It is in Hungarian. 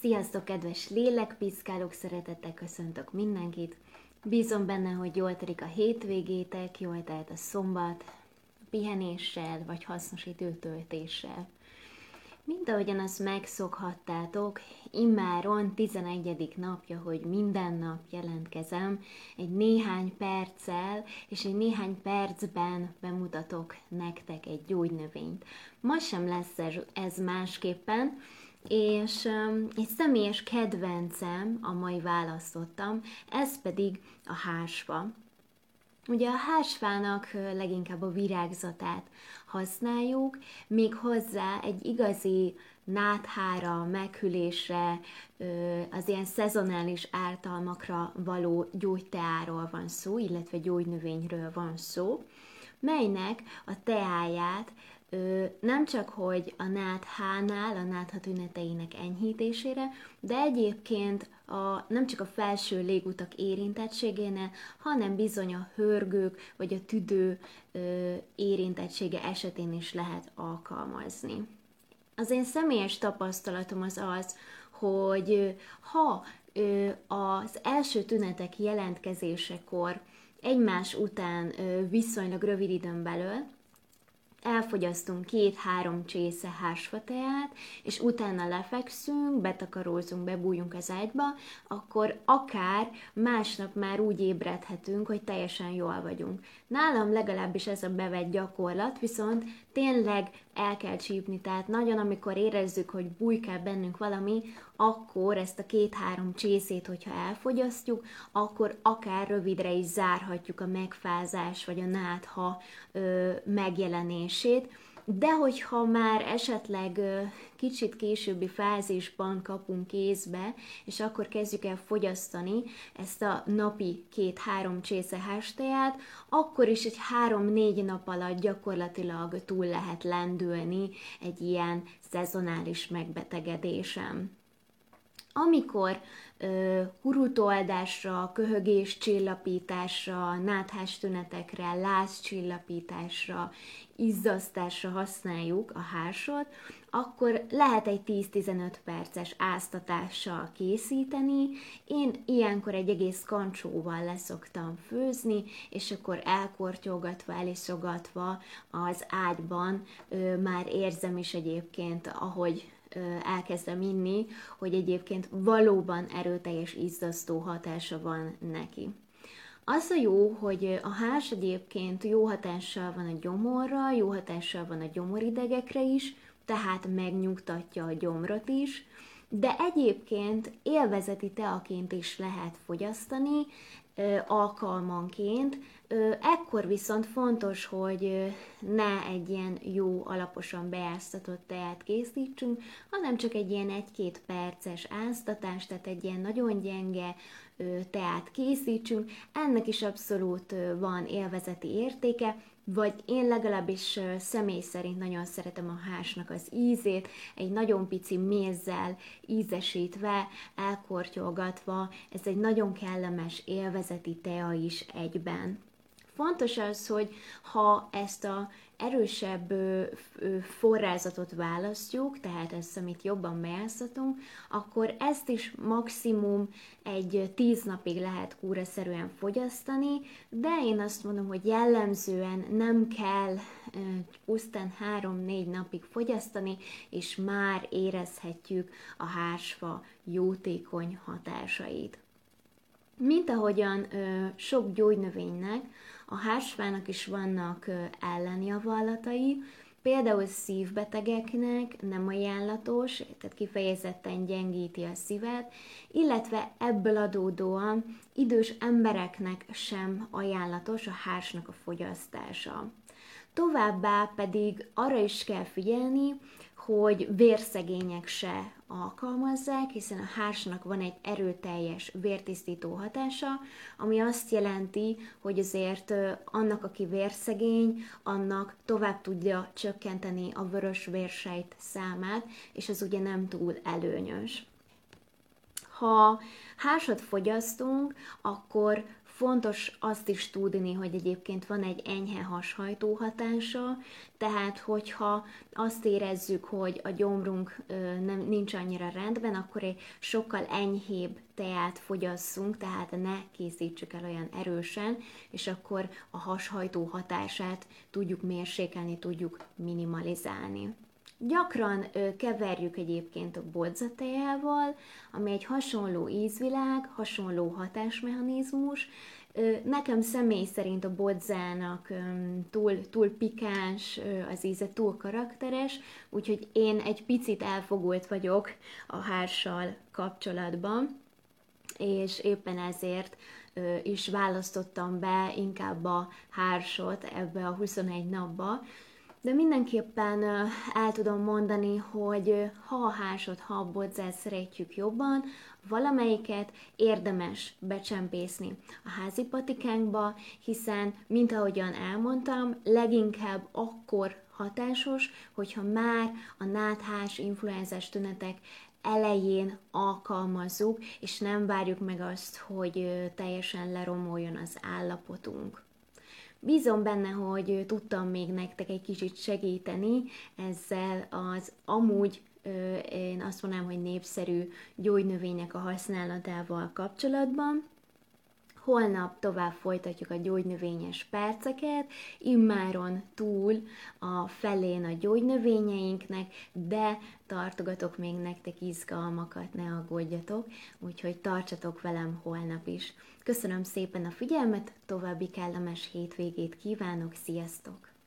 Sziasztok, kedves lélekpiszkálók, szeretettel köszöntök mindenkit. Bízom benne, hogy jól telik a hétvégétek, jól telt a szombat, pihenéssel vagy hasznos időtöltéssel. Mint ahogyan azt megszokhattátok, immáron 11. napja, hogy minden nap jelentkezem, egy néhány perccel és egy néhány percben bemutatok nektek egy gyógynövényt. Ma sem lesz ez másképpen, és um, egy személyes kedvencem, a mai választottam, ez pedig a hásfa. Ugye a hásfának leginkább a virágzatát használjuk, még hozzá egy igazi náthára, meghűlésre, az ilyen szezonális ártalmakra való gyógyteáról van szó, illetve gyógynövényről van szó, melynek a teáját nem csak, hogy a náthánál, a nátha tüneteinek enyhítésére, de egyébként a, nem csak a felső légutak érintettségénél, hanem bizony a hörgők vagy a tüdő ö, érintettsége esetén is lehet alkalmazni. Az én személyes tapasztalatom az az, hogy ha ö, az első tünetek jelentkezésekor egymás után ö, viszonylag rövid időn belül, elfogyasztunk két-három csésze hásfateát, és utána lefekszünk, betakarózunk, bebújunk az ágyba, akkor akár másnap már úgy ébredhetünk, hogy teljesen jól vagyunk. Nálam legalábbis ez a bevett gyakorlat, viszont tényleg el kell csípni, tehát nagyon amikor érezzük, hogy bújkál bennünk valami, akkor ezt a két-három csészét, hogyha elfogyasztjuk, akkor akár rövidre is zárhatjuk a megfázás vagy a nátha ö, megjelenését, de hogyha már esetleg kicsit későbbi fázisban kapunk kézbe, és akkor kezdjük el fogyasztani ezt a napi két-három csésze hástaját, akkor is egy három-négy nap alatt gyakorlatilag túl lehet lendülni egy ilyen szezonális megbetegedésem. Amikor uh, hurutoldásra, köhögés csillapításra, náthás tünetekre, láz csillapításra, izzasztásra használjuk a hásot, akkor lehet egy 10-15 perces áztatással készíteni. Én ilyenkor egy egész kancsóval leszoktam főzni, és akkor elkortyolgatva, elisogatva az ágyban ö, már érzem is egyébként, ahogy elkezdem inni, hogy egyébként valóban erőteljes izzasztó hatása van neki. Az a jó, hogy a hás egyébként jó hatással van a gyomorra, jó hatással van a gyomoridegekre is, tehát megnyugtatja a gyomrot is, de egyébként élvezeti teaként is lehet fogyasztani, alkalmanként. Ekkor viszont fontos, hogy ne egy ilyen jó, alaposan beáztatott teát készítsünk, hanem csak egy ilyen egy-két perces áztatás, tehát egy ilyen nagyon gyenge teát készítsünk. Ennek is abszolút van élvezeti értéke, vagy én legalábbis személy szerint nagyon szeretem a hásnak az ízét, egy nagyon pici mézzel ízesítve, elkortyolgatva, ez egy nagyon kellemes élvezeti tea is egyben. Fontos az, hogy ha ezt a erősebb forrázatot választjuk, tehát ezt, amit jobban beáztatunk, akkor ezt is maximum egy tíz napig lehet kúraszerűen fogyasztani, de én azt mondom, hogy jellemzően nem kell pusztán három-négy napig fogyasztani, és már érezhetjük a hásfa jótékony hatásait. Mint ahogyan ö, sok gyógynövénynek, a hásfának is vannak ö, ellenjavallatai, például szívbetegeknek nem ajánlatos, tehát kifejezetten gyengíti a szívet, illetve ebből adódóan idős embereknek sem ajánlatos a hásnak a fogyasztása. Továbbá pedig arra is kell figyelni, hogy vérszegények se alkalmazzák, hiszen a hársnak van egy erőteljes vértisztító hatása, ami azt jelenti, hogy azért annak, aki vérszegény, annak tovább tudja csökkenteni a vörös vérsejt számát, és az ugye nem túl előnyös. Ha hásat fogyasztunk, akkor Fontos azt is tudni, hogy egyébként van egy enyhe hashajtó hatása, tehát hogyha azt érezzük, hogy a gyomrunk nem, nincs annyira rendben, akkor egy sokkal enyhébb teát fogyasszunk, tehát ne készítsük el olyan erősen, és akkor a hashajtó hatását tudjuk mérsékelni, tudjuk minimalizálni. Gyakran ö, keverjük egyébként a bodzatejával, ami egy hasonló ízvilág, hasonló hatásmechanizmus. Ö, nekem személy szerint a bodzának ö, túl, túl pikáns az íze, túl karakteres, úgyhogy én egy picit elfogult vagyok a hárssal kapcsolatban, és éppen ezért is választottam be inkább a hársot ebbe a 21 napba, de mindenképpen el tudom mondani, hogy ha a hásot, ha a bodzát szeretjük jobban, valamelyiket érdemes becsempészni a házi patikánkba, hiszen, mint ahogyan elmondtam, leginkább akkor hatásos, hogyha már a náthás influenzás tünetek elején alkalmazzuk, és nem várjuk meg azt, hogy teljesen leromoljon az állapotunk. Bízom benne, hogy tudtam még nektek egy kicsit segíteni ezzel az amúgy én azt mondanám, hogy népszerű gyógynövények a használatával kapcsolatban. Holnap tovább folytatjuk a gyógynövényes perceket, immáron túl a felén a gyógynövényeinknek, de tartogatok még nektek izgalmakat, ne aggódjatok, úgyhogy tartsatok velem holnap is. Köszönöm szépen a figyelmet, további kellemes hétvégét kívánok, sziasztok!